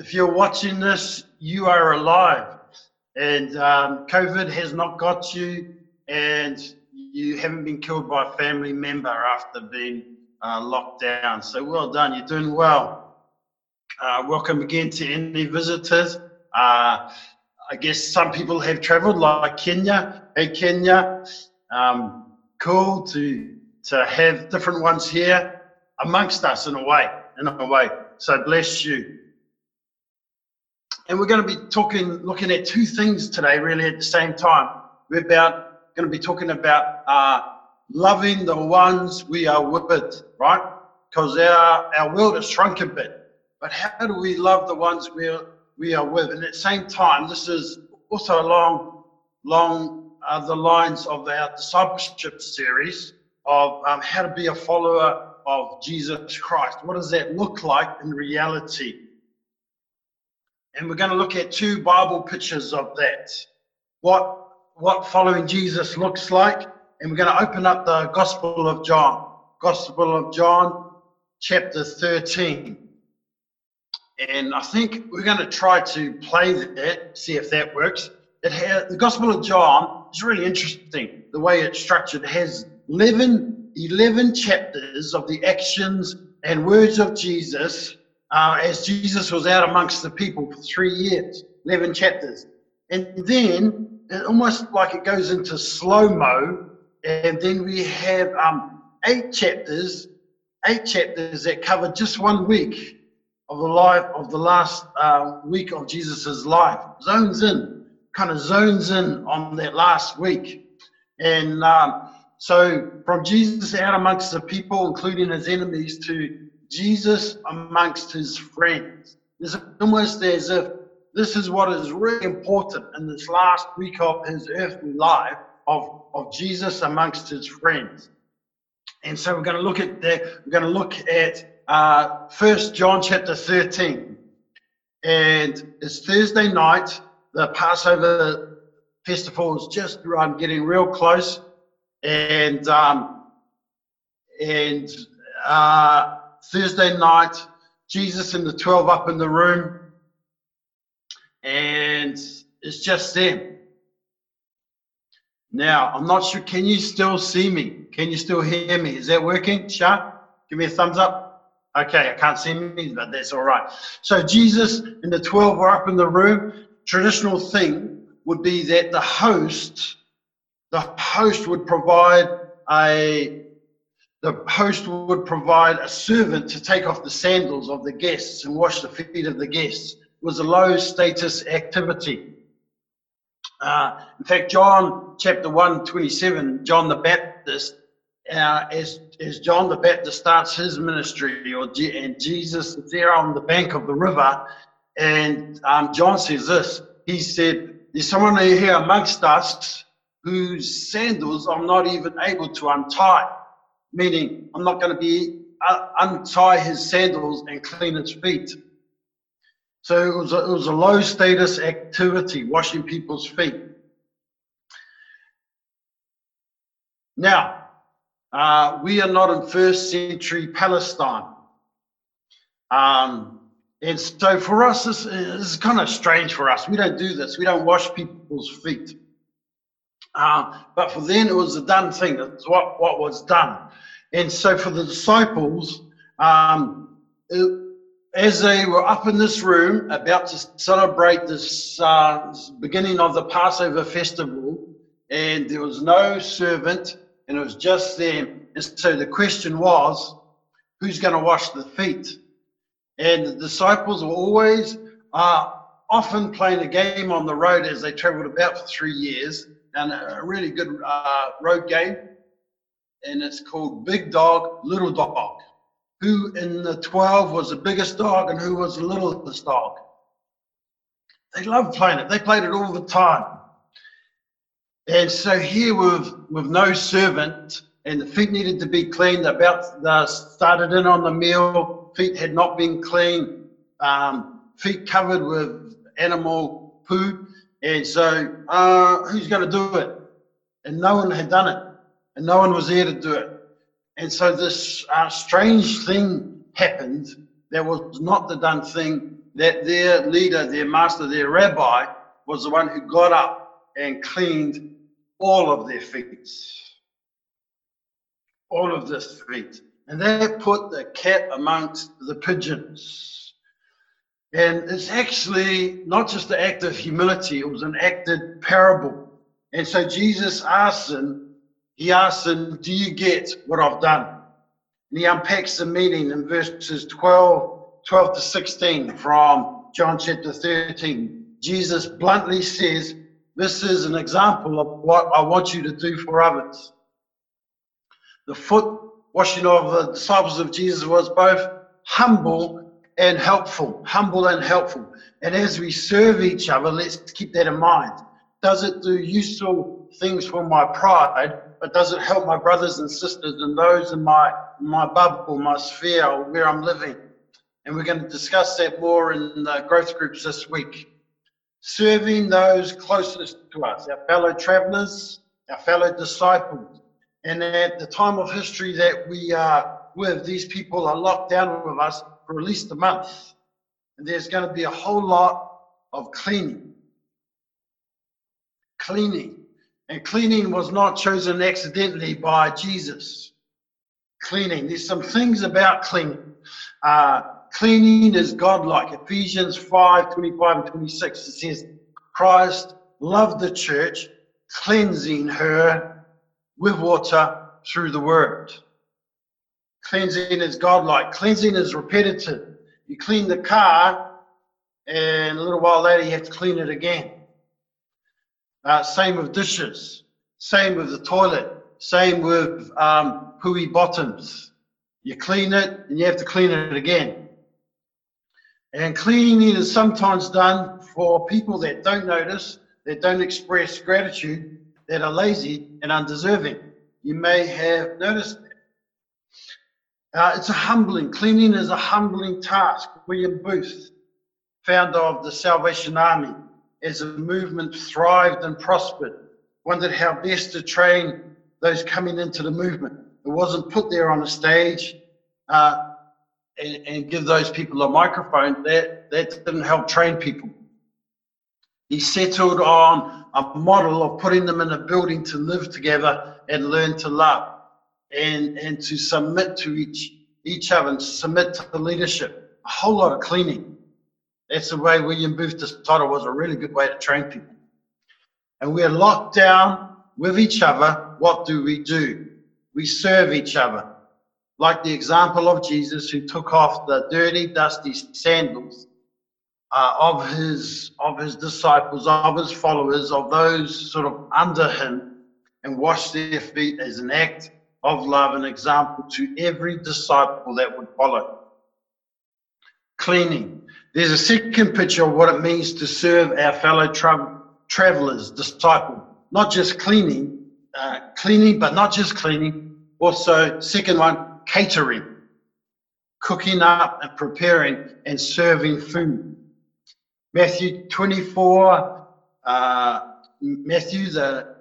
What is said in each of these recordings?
if you're watching this, you are alive, and um, COVID has not got you, and you haven't been killed by a family member after being uh, locked down. So well done, you're doing well. Uh, welcome again to any visitors. Uh, I guess some people have travelled, like Kenya. Hey, Kenya, um, cool to to have different ones here amongst us in a way, in a way. So bless you. And we're going to be talking, looking at two things today, really at the same time. We're about going to be talking about uh, loving the ones we are with, right? Because our our world has shrunk a bit. But how do we love the ones we are, we are with? And at the same time, this is also along along uh, the lines of our discipleship series of um, how to be a follower of Jesus Christ. What does that look like in reality? And we're going to look at two Bible pictures of that. What, what following Jesus looks like. And we're going to open up the Gospel of John. Gospel of John, chapter 13. And I think we're going to try to play that, see if that works. It has, the Gospel of John is really interesting, the way it's structured. It has 11, 11 chapters of the actions and words of Jesus uh, as Jesus was out amongst the people for three years, 11 chapters. And then, it almost like it goes into slow mo, and then we have um, eight chapters, eight chapters that cover just one week of the life of the last uh, week of Jesus's life. Zones in, kind of zones in on that last week. And um, so from Jesus out amongst the people, including his enemies, to Jesus amongst his friends. It's almost as if this is what is really important in this last week of his earthly life of, of Jesus amongst his friends. And so we're going to look at that. We're going to look at uh, First John chapter 13. And it's Thursday night. The Passover festival is just um, getting real close. And um, and uh, Thursday night, Jesus and the 12 up in the room, and it's just them. Now, I'm not sure, can you still see me? Can you still hear me? Is that working? Shah, give me a thumbs up. Okay, I can't see me, but that's all right. So Jesus and the 12 were up in the room. Traditional thing would be that the host, the host would provide a the host would provide a servant to take off the sandals of the guests and wash the feet of the guests. It was a low status activity. Uh, in fact, John chapter 1, 27, John the Baptist, uh, as, as John the Baptist starts his ministry, or and Jesus is there on the bank of the river, and um, John says this He said, There's someone here amongst us whose sandals I'm not even able to untie meaning I'm not going to be uh, untie his sandals and clean his feet. So it was a, it was a low status activity, washing people's feet. Now, uh, we are not in first century Palestine. Um, and so for us, this, this, is kind of strange for us. We don't do this. We don't wash people's feet. Uh, but for them, it was a done thing. It's what, what was done. And so for the disciples, um, it, as they were up in this room about to celebrate this uh, beginning of the Passover festival, and there was no servant, and it was just them. And so the question was, who's going to wash the feet? And the disciples were always uh, often playing a game on the road as they traveled about for three years, and a really good uh, road game and it's called Big Dog, Little Dog. Who in the 12 was the biggest dog and who was the littlest dog? They loved playing it. They played it all the time. And so here with, with no servant and the feet needed to be cleaned, about they started in on the meal, feet had not been cleaned, um, feet covered with animal poo. And so uh, who's going to do it? And no one had done it and no one was there to do it. And so this uh, strange thing happened that was not the done thing that their leader, their master, their rabbi was the one who got up and cleaned all of their feet. All of their feet. And they put the cat amongst the pigeons. And it's actually not just an act of humility, it was an acted parable. And so Jesus asks them, he asks them, Do you get what I've done? And he unpacks the meaning in verses 12, 12 to 16 from John chapter 13. Jesus bluntly says, This is an example of what I want you to do for others. The foot washing of the disciples of Jesus was both humble and helpful. Humble and helpful. And as we serve each other, let's keep that in mind. Does it do useful things for my pride, but does it help my brothers and sisters and those in my, my bubble, my sphere, where I'm living? And we're going to discuss that more in the growth groups this week. Serving those closest to us, our fellow travelers, our fellow disciples. And at the time of history that we are with, these people are locked down with us for at least a month. And there's going to be a whole lot of cleaning. Cleaning. And cleaning was not chosen accidentally by Jesus. Cleaning. There's some things about cleaning. Uh, cleaning is godlike. Ephesians 5 25 and 26. It says, Christ loved the church, cleansing her with water through the word. Cleansing is godlike. Cleansing is repetitive. You clean the car, and a little while later, you have to clean it again. Uh, same with dishes. Same with the toilet. Same with um, pooey bottoms. You clean it and you have to clean it again. And cleaning is sometimes done for people that don't notice, that don't express gratitude, that are lazy and undeserving. You may have noticed that. Uh, it's a humbling, cleaning is a humbling task. William Booth, founder of the Salvation Army, as a movement thrived and prospered, wondered how best to train those coming into the movement. It wasn't put there on a stage uh, and, and, give those people a microphone. That, that didn't help train people. He settled on a model of putting them in a building to live together and learn to love and, and to submit to each, each other and submit to the leadership. A whole lot of cleaning. That's the way William Booth decided was a really good way to train people. And we're locked down with each other. What do we do? We serve each other. Like the example of Jesus who took off the dirty, dusty sandals uh, of his of his disciples, of his followers, of those sort of under him, and washed their feet as an act of love and example to every disciple that would follow. Cleaning. There's a second picture of what it means to serve our fellow tra- travelers, disciple. Not just cleaning, uh, cleaning, but not just cleaning. Also, second one, catering, cooking up and preparing and serving food. Matthew 24, uh, Matthew, the,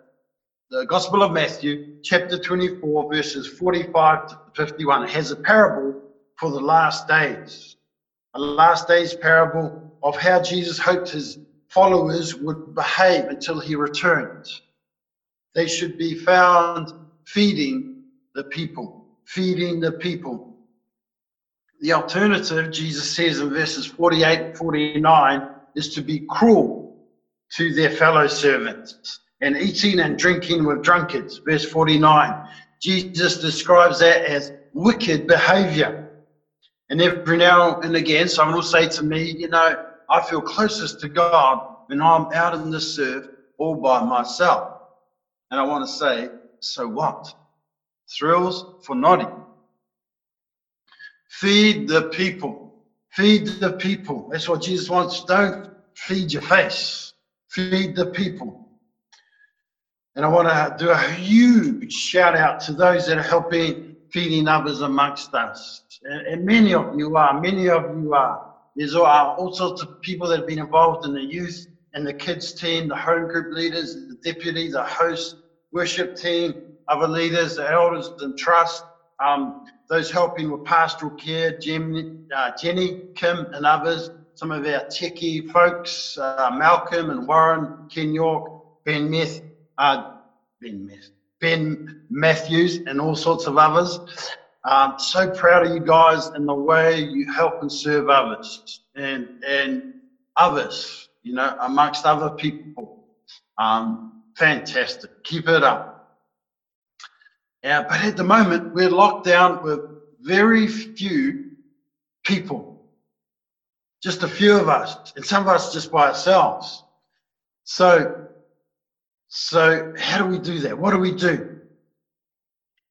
the Gospel of Matthew, chapter 24, verses 45 to 51, has a parable for the last days a last days parable of how Jesus hoped his followers would behave until he returned. They should be found feeding the people, feeding the people. The alternative, Jesus says in verses 48 and 49, is to be cruel to their fellow servants and eating and drinking with drunkards. Verse 49. Jesus describes that as wicked behavior. And every now and again, someone will say to me, You know, I feel closest to God when I'm out in the surf all by myself. And I want to say, So what? Thrills for nodding. Feed the people. Feed the people. That's what Jesus wants. Don't feed your face. Feed the people. And I want to do a huge shout out to those that are helping feeding others amongst us and, and many of you are, many of you are. There's all sorts of people that have been involved in the youth and the kids team, the home group leaders, the deputy, the host, worship team, other leaders, the elders and trust, um, those helping with pastoral care, Jenny, uh, Jenny, Kim, and others, some of our techie folks, uh, Malcolm and Warren, Ken York, Ben Meth, uh, Ben Ben Matthews, and all sorts of others. Um, so proud of you guys and the way you help and serve others and and others, you know, amongst other people. Um, fantastic. Keep it up. Yeah, but at the moment we're locked down with very few people, just a few of us, and some of us just by ourselves. So, so how do we do that? What do we do?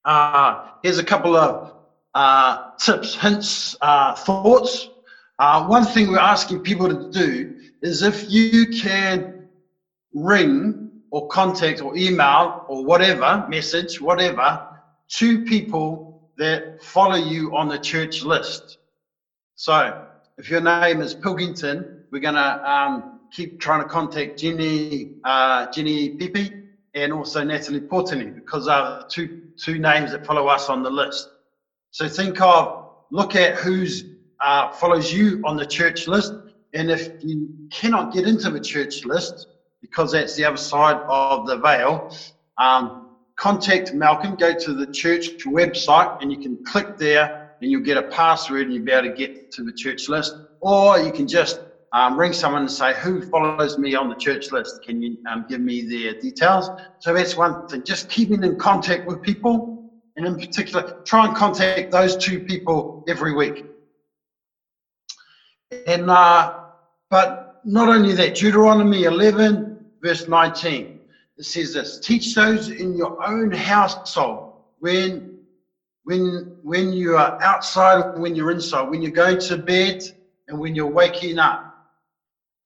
Uh, here's a couple of uh, tips, hints, uh, thoughts. Uh, one thing we're asking people to do is if you can ring or contact or email or whatever, message, whatever, to people that follow you on the church list. So if your name is Pilkington, we're going to um, keep trying to contact Jenny, uh, Jenny Pipi and also Natalie Portini because are two, two names that follow us on the list. So think of, look at who's uh, follows you on the church list. And if you cannot get into the church list, because that's the other side of the veil, um, contact Malcolm, go to the church website, and you can click there and you'll get a password and you'll be able to get to the church list. Or you can just um, ring someone and say, Who follows me on the church list? Can you um, give me their details? So that's one thing, just keeping in contact with people, and in particular, try and contact those two people every week. And uh, but not only that, Deuteronomy 11, verse 19, it says this: Teach those in your own household when when when you are outside when you're inside, when you're going to bed and when you're waking up.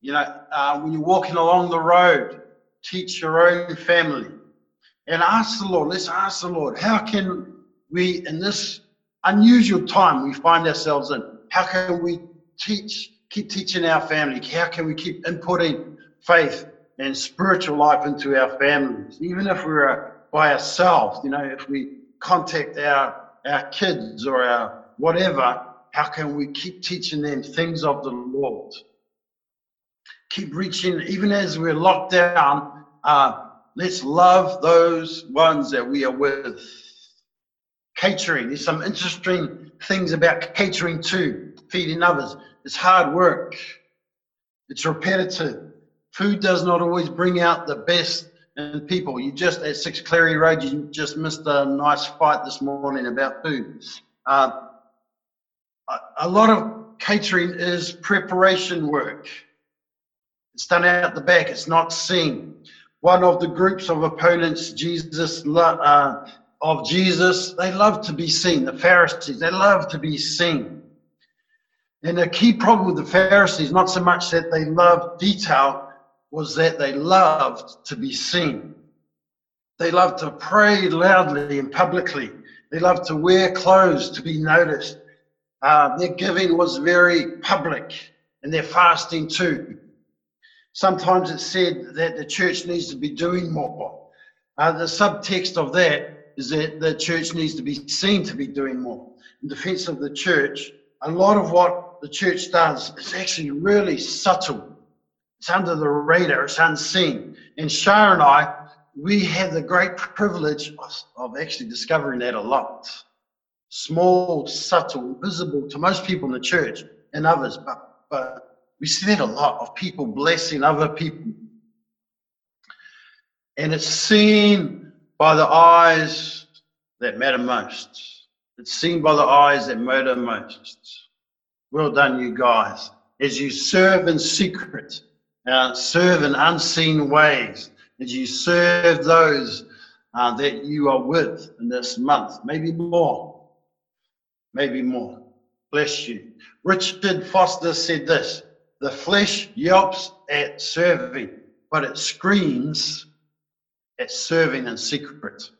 You know, uh, when you're walking along the road, teach your own family. And ask the Lord, let's ask the Lord, how can we, in this unusual time we find ourselves in, how can we teach, keep teaching our family? How can we keep inputting faith and spiritual life into our families? Even if we're by ourselves, you know, if we contact our, our kids or our whatever, how can we keep teaching them things of the Lord? Keep reaching, even as we're locked down. Uh, let's love those ones that we are with. Catering, there's some interesting things about catering too, feeding others. It's hard work, it's repetitive. Food does not always bring out the best in people. You just, at Six Clary Road, you just missed a nice fight this morning about food. Uh, a lot of catering is preparation work. It's done out the back, it's not seen. One of the groups of opponents, Jesus, uh, of Jesus, they love to be seen. The Pharisees, they love to be seen. And the key problem with the Pharisees, not so much that they loved detail, was that they loved to be seen. They loved to pray loudly and publicly. They loved to wear clothes to be noticed. Uh, their giving was very public and their fasting too. Sometimes it's said that the church needs to be doing more. Uh, the subtext of that is that the church needs to be seen to be doing more. In defense of the church, a lot of what the church does is actually really subtle. It's under the radar, it's unseen. And Shah and I, we have the great privilege of, of actually discovering that a lot. Small, subtle, visible to most people in the church and others, but, but we see that a lot of people blessing other people. And it's seen by the eyes that matter most. It's seen by the eyes that matter most. Well done, you guys. As you serve in secret, uh, serve in unseen ways, as you serve those uh, that you are with in this month, maybe more, maybe more. Bless you. Richard Foster said this the flesh yelps at serving, but it screams at serving in secret.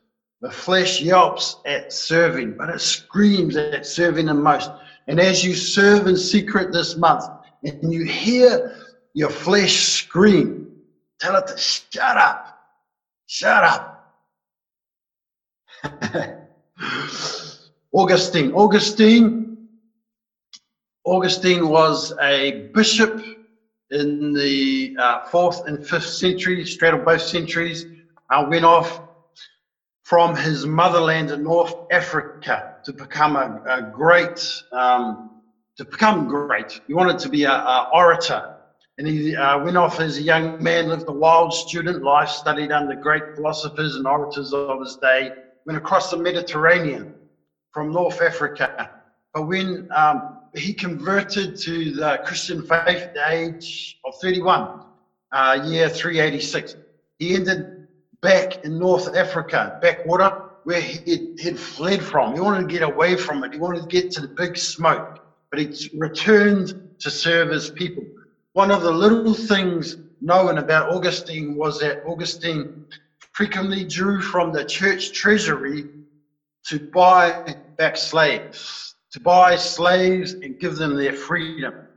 The flesh yelps at serving, but it screams at serving in most. And as you serve in secret this month, and you hear your flesh scream, tell it to shut up. Shut up. Augustine. Augustine Augustine was a bishop in the uh, fourth and fifth century, straddled both centuries, uh, went off from his motherland in North Africa to become a, a great, um, to become great. He wanted to be an orator. And he uh, went off as a young man, lived a wild student life, studied under great philosophers and orators of his day, went across the Mediterranean from North Africa. But when um, he converted to the Christian faith at the age of 31, uh, year 386, he ended back in North Africa, backwater, where he had fled from. He wanted to get away from it. He wanted to get to the big smoke, but he returned to serve his people. One of the little things known about Augustine was that Augustine frequently drew from the church treasury to buy back slaves, to buy slaves and give them their freedom.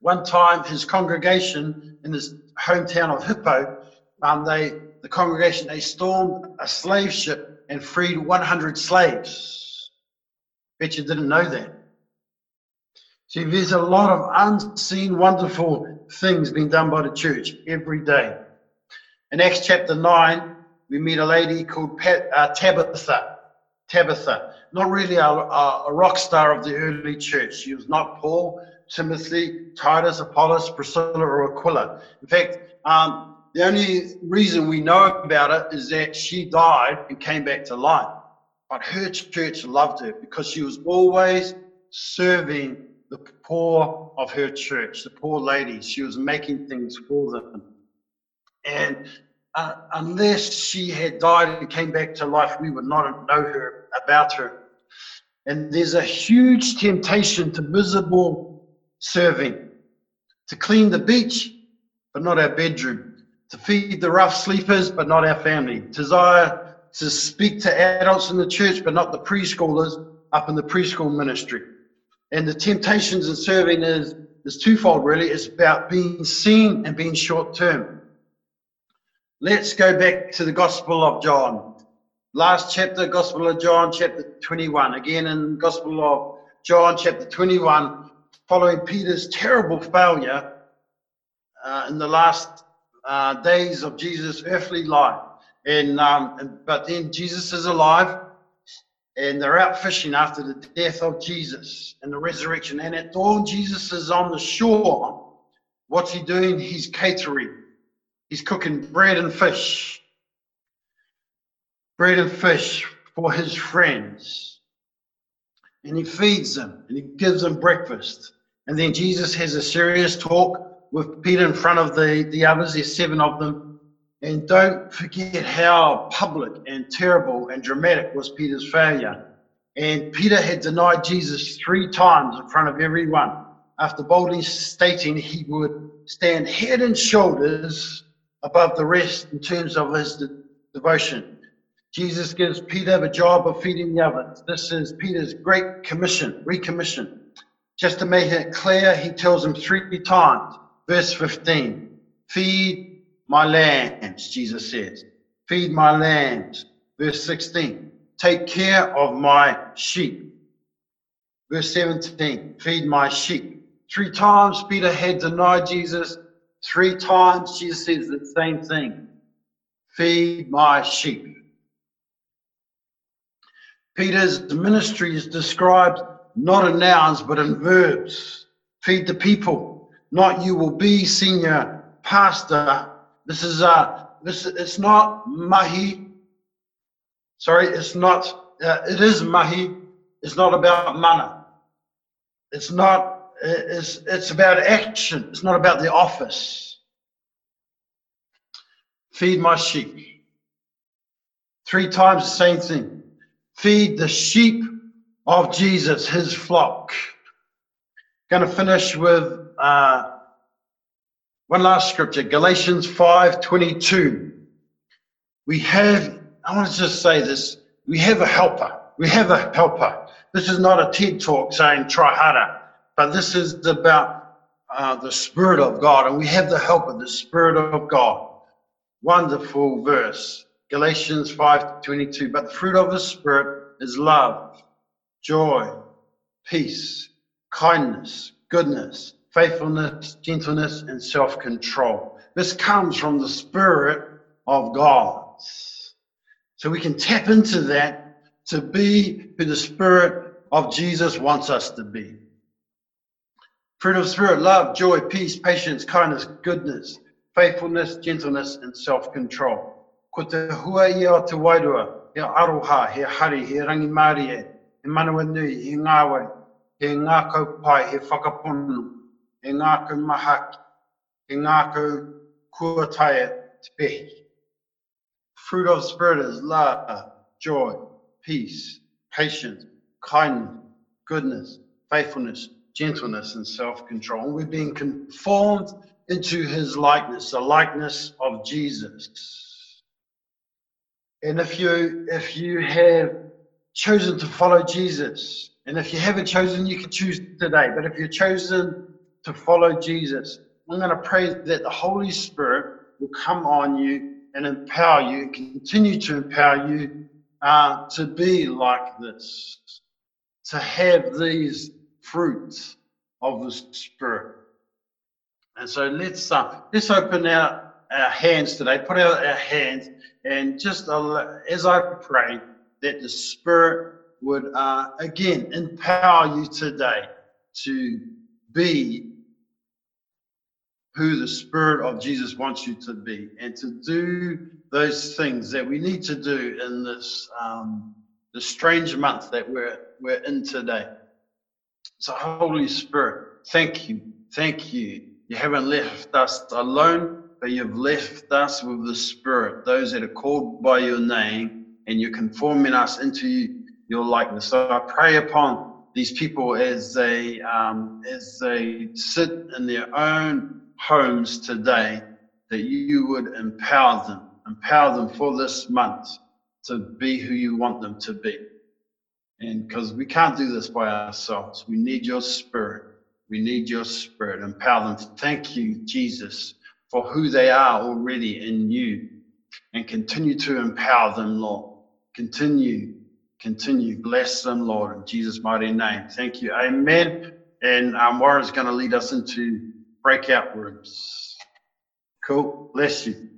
One time, his congregation in his hometown of Hippo, um, they the congregation they stormed a slave ship and freed 100 slaves. Bet you didn't know that. See, there's a lot of unseen, wonderful things being done by the church every day. In Acts chapter 9, we meet a lady called Pat, uh, Tabitha. Tabitha, not really a, a, rock star of the early church. She was not Paul, Timothy, Titus, Apollos, Priscilla, or Aquila. In fact, um, the only reason we know about it is that she died and came back to life. But her church loved her because she was always serving the poor of her church, the poor ladies. She was making things for them. And uh, unless she had died and came back to life, we would not know her about her. And there's a huge temptation to miserable serving, to clean the beach, but not our bedroom, to feed the rough sleepers, but not our family, desire to speak to adults in the church, but not the preschoolers up in the preschool ministry. And the temptations in serving is, is twofold, really. It's about being seen and being short term. Let's go back to the Gospel of John. Last chapter, Gospel of John, chapter 21. Again, in Gospel of John, chapter 21, following Peter's terrible failure uh, in the last uh, days of Jesus' earthly life. And, um, and but then Jesus is alive, and they're out fishing after the death of Jesus and the resurrection. And at dawn, Jesus is on the shore. What's he doing? He's catering He's cooking bread and fish. Bread and fish for his friends. And he feeds them and he gives them breakfast. And then Jesus has a serious talk with Peter in front of the, the others. There's seven of them. And don't forget how public and terrible and dramatic was Peter's failure. And Peter had denied Jesus three times in front of everyone after boldly stating he would stand head and shoulders above the rest in terms of his de- devotion. Jesus gives Peter the job of feeding the others. This is Peter's great commission, recommission. Just to make it clear, he tells him three times. Verse 15 Feed my lambs, Jesus says. Feed my lambs. Verse 16 Take care of my sheep. Verse 17 Feed my sheep. Three times Peter had denied Jesus Three times Jesus says the same thing feed my sheep. Peter's ministry is described not in nouns but in verbs. Feed the people, not you will be senior pastor. This is uh this it's not mahi. Sorry, it's not uh, it is mahi. It's not about mana. It's not it's, it's about action, it's not about the office. Feed my sheep. Three times the same thing. Feed the sheep of Jesus, his flock. Going to finish with uh, one last scripture, Galatians 5:22. We have, I want to just say this, we have a helper. We have a helper. This is not a TED talk saying try harder. But this is about uh, the Spirit of God, and we have the help of the Spirit of God. Wonderful verse, Galatians 5:22. But the fruit of the Spirit is love, joy, peace, kindness, goodness, faithfulness, gentleness, and self control. This comes from the Spirit of God. So we can tap into that to be who the Spirit of Jesus wants us to be. Fruit of Spirit, love, joy, peace, patience, kindness, goodness, faithfulness, gentleness, and self control. Ko te hua ia o te wairua, he aroha, he hari, he rangimari e, he manawa nui, he ngāwai, he ngā pai, he whakaponu, he ngā mahaki, he ngā kau kuataia te pehi. Fruit of Spirit is love, joy, peace, patience, kindness, goodness, faithfulness, gentleness, and self control. We're being conformed into his likeness, the likeness of Jesus. And if you if you have chosen to follow Jesus, and if you haven't chosen, you can choose today. But if you're chosen to follow Jesus, I'm going to pray that the Holy Spirit will come on you and empower you continue to empower you uh, to be like this, to have these fruits of the Spirit. And so let's uh, let's open our, our hands today, put out our hands, and just uh, as I pray that the Spirit would uh, again empower you today to be who the Spirit of Jesus wants you to be and to do those things that we need to do in this um, the strange month that we're we're in today. So, Holy Spirit, thank you, thank you. You haven't left us alone, but you've left us with the Spirit, those that are called by your name, and you're conforming us into your likeness. So I pray upon these people as they um, as they sit in their own homes today, that you would empower them, empower them for this month to be who you want them to be. And because we can't do this by ourselves, we need your spirit. We need your spirit. Empower them. To thank you, Jesus, for who they are already in you. And continue to empower them, Lord. Continue, continue. Bless them, Lord, in Jesus' mighty name. Thank you. Amen. And um, Warren's going to lead us into breakout rooms. Cool. Bless you.